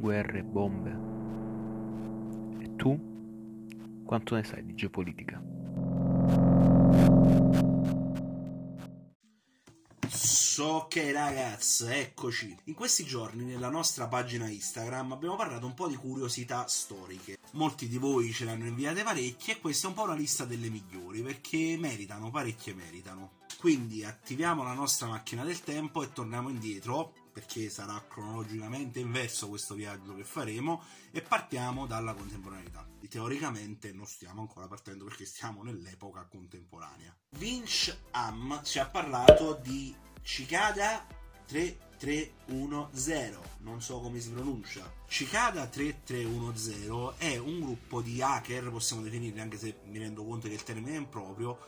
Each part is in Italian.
Guerre, bombe. E tu? Quanto ne sai di geopolitica? Ok ragazzi, eccoci. In questi giorni nella nostra pagina Instagram abbiamo parlato un po' di curiosità storiche. Molti di voi ce l'hanno inviate parecchie e questa è un po' una lista delle migliori perché meritano, parecchie meritano. Quindi attiviamo la nostra macchina del tempo e torniamo indietro perché sarà cronologicamente inverso questo viaggio che faremo e partiamo dalla contemporaneità. E teoricamente non stiamo ancora partendo perché stiamo nell'epoca contemporanea. Vince Am ci ha parlato di Cicada 3310, non so come si pronuncia. Cicada 3310 è un gruppo di hacker, possiamo definirli anche se mi rendo conto che il termine è improprio,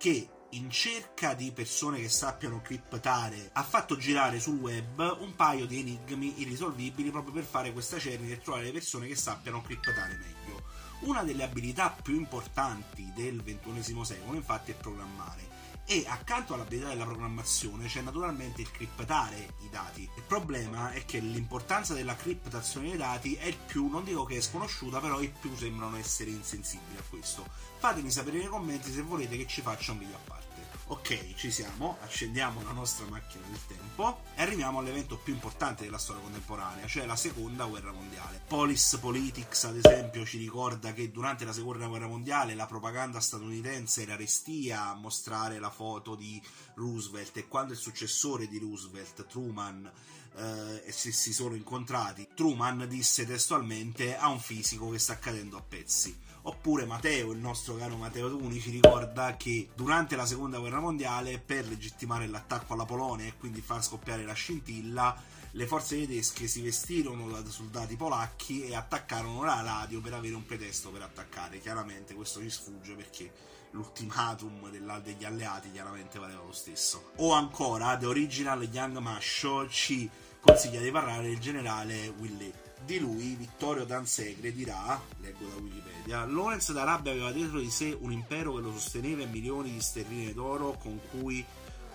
che in cerca di persone che sappiano criptare, ha fatto girare sul web un paio di enigmi irrisolvibili proprio per fare questa cernita e trovare le persone che sappiano criptare meglio. Una delle abilità più importanti del XXI secolo, infatti, è programmare. E accanto all'abilità della programmazione c'è naturalmente il criptare i dati. Il problema è che l'importanza della criptazione dei dati è il più, non dico che è sconosciuta, però i più sembrano essere insensibili a questo. Fatemi sapere nei commenti se volete che ci faccia un video a parte. Ok, ci siamo, accendiamo la nostra macchina del tempo e arriviamo all'evento più importante della storia contemporanea, cioè la seconda guerra mondiale. Polis Politics, ad esempio, ci ricorda che durante la seconda guerra mondiale la propaganda statunitense era restia a mostrare la foto di Roosevelt e quando il successore di Roosevelt, Truman, eh, si, si sono incontrati, Truman disse testualmente a un fisico che sta cadendo a pezzi Oppure Matteo, il nostro caro Matteo Tuni, ci ricorda che durante la seconda guerra mondiale, per legittimare l'attacco alla Polonia e quindi far scoppiare la scintilla, le forze tedesche si vestirono da soldati polacchi e attaccarono la radio per avere un pretesto per attaccare. Chiaramente questo ci sfugge perché l'ultimatum degli alleati chiaramente valeva lo stesso. O ancora, The Original Young Masho ci consiglia di parlare del generale Willet di lui Vittorio Dansegre dirà, leggo da Wikipedia, Lorenz d'Arabia aveva dietro di sé un impero che lo sosteneva e milioni di sterline d'oro con cui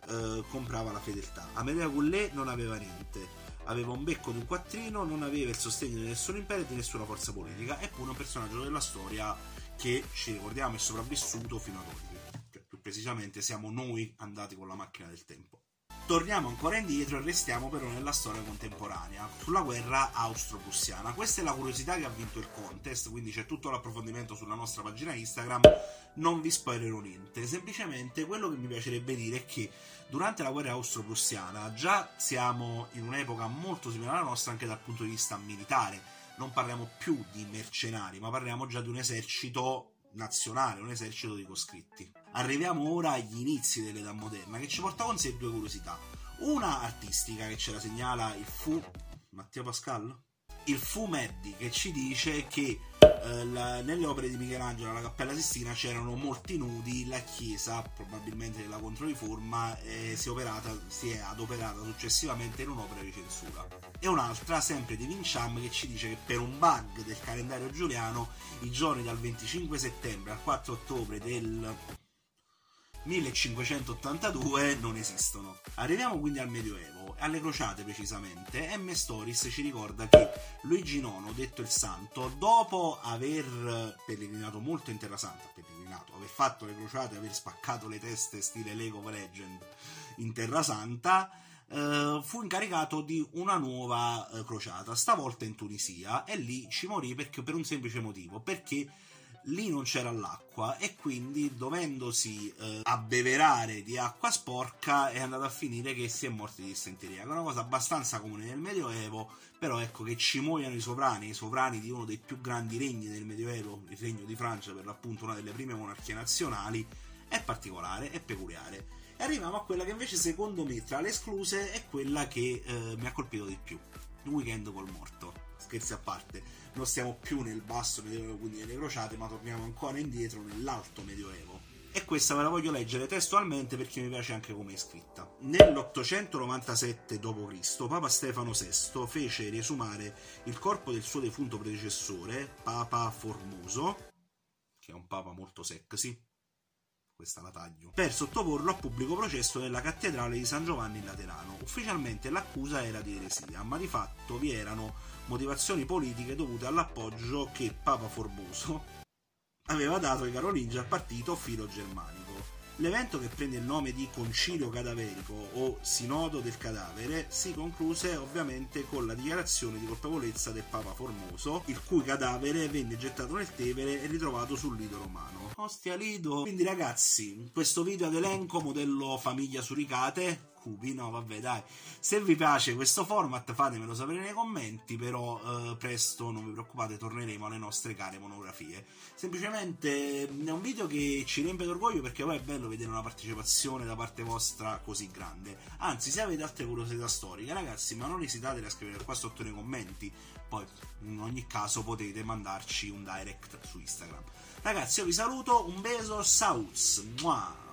eh, comprava la fedeltà. Amedeo Goulet non aveva niente, aveva un becco di un quattrino, non aveva il sostegno di nessun impero e di nessuna forza politica, eppure un personaggio della storia che ci ricordiamo è sopravvissuto fino ad oggi. Cioè, più precisamente siamo noi andati con la macchina del tempo. Torniamo ancora indietro e restiamo però nella storia contemporanea, sulla guerra austro-prussiana. Questa è la curiosità che ha vinto il contest, quindi c'è tutto l'approfondimento sulla nostra pagina Instagram. Non vi spoilerò niente, semplicemente quello che mi piacerebbe dire è che durante la guerra austro-prussiana già siamo in un'epoca molto simile alla nostra anche dal punto di vista militare. Non parliamo più di mercenari, ma parliamo già di un esercito nazionale, un esercito di coscritti arriviamo ora agli inizi dell'età moderna, che ci porta con sé due curiosità. Una artistica che ce la segnala il Fu Mattia Pascal? Il Fu Meddi che ci dice che eh, la, nelle opere di Michelangelo alla Cappella Sistina c'erano molti nudi, la chiesa, probabilmente della Controriforma, eh, si, è operata, si, è adoperata successivamente in un'opera di censura. E un'altra, sempre di Vinciam, che ci dice che per un bug del calendario giuliano i giorni dal 25 settembre al 4 ottobre del 1582 non esistono. Arriviamo quindi al Medioevo, alle crociate precisamente. M. Storis ci ricorda che Luigi IX, detto il Santo, dopo aver pellegrinato molto in Terra Santa, pellegrinato, aver fatto le crociate, aver spaccato le teste stile Lego Legend in Terra Santa, Uh, fu incaricato di una nuova uh, crociata, stavolta in Tunisia, e lì ci morì perché, per un semplice motivo, perché lì non c'era l'acqua e quindi dovendosi eh, abbeverare di acqua sporca è andato a finire che si è morti di dissenteria. È una cosa abbastanza comune nel Medioevo, però ecco che ci muoiano i sovrani, i sovrani di uno dei più grandi regni del Medioevo, il regno di Francia, per l'appunto una delle prime monarchie nazionali, è particolare, è peculiare. E arriviamo a quella che invece secondo me tra le escluse è quella che eh, mi ha colpito di più, il weekend col morto, scherzi a parte non stiamo più nel basso medioevo, quindi nelle crociate, ma torniamo ancora indietro nell'alto medioevo. E questa ve la voglio leggere testualmente perché mi piace anche come è scritta. Nell'897 d.C., Papa Stefano VI fece riesumare il corpo del suo defunto predecessore, Papa Formoso, che è un papa molto sexy, questa la taglio, per sottoporlo a pubblico processo nella cattedrale di San Giovanni in Laterano. Ufficialmente l'accusa era di eresia, ma di fatto vi erano motivazioni politiche dovute all'appoggio che Papa Formoso aveva dato ai carolingi al partito filo germanico. L'evento che prende il nome di concilio cadaverico o sinodo del cadavere si concluse ovviamente con la dichiarazione di colpevolezza del Papa Formoso, il cui cadavere venne gettato nel Tevere e ritrovato sul Lido romano. Ostia Lido! Quindi ragazzi, questo video ad elenco modello famiglia suricate cubi, no vabbè dai, se vi piace questo format fatemelo sapere nei commenti, però eh, presto non vi preoccupate torneremo alle nostre care monografie. Semplicemente è un video che ci riempie d'orgoglio perché poi è bello vedere una partecipazione da parte vostra così grande, anzi se avete altre curiosità storiche ragazzi ma non esitate a scrivere qua sotto nei commenti, poi in ogni caso potete mandarci un direct su Instagram. Ragazzi io vi saluto, un beso, sauz! Mua!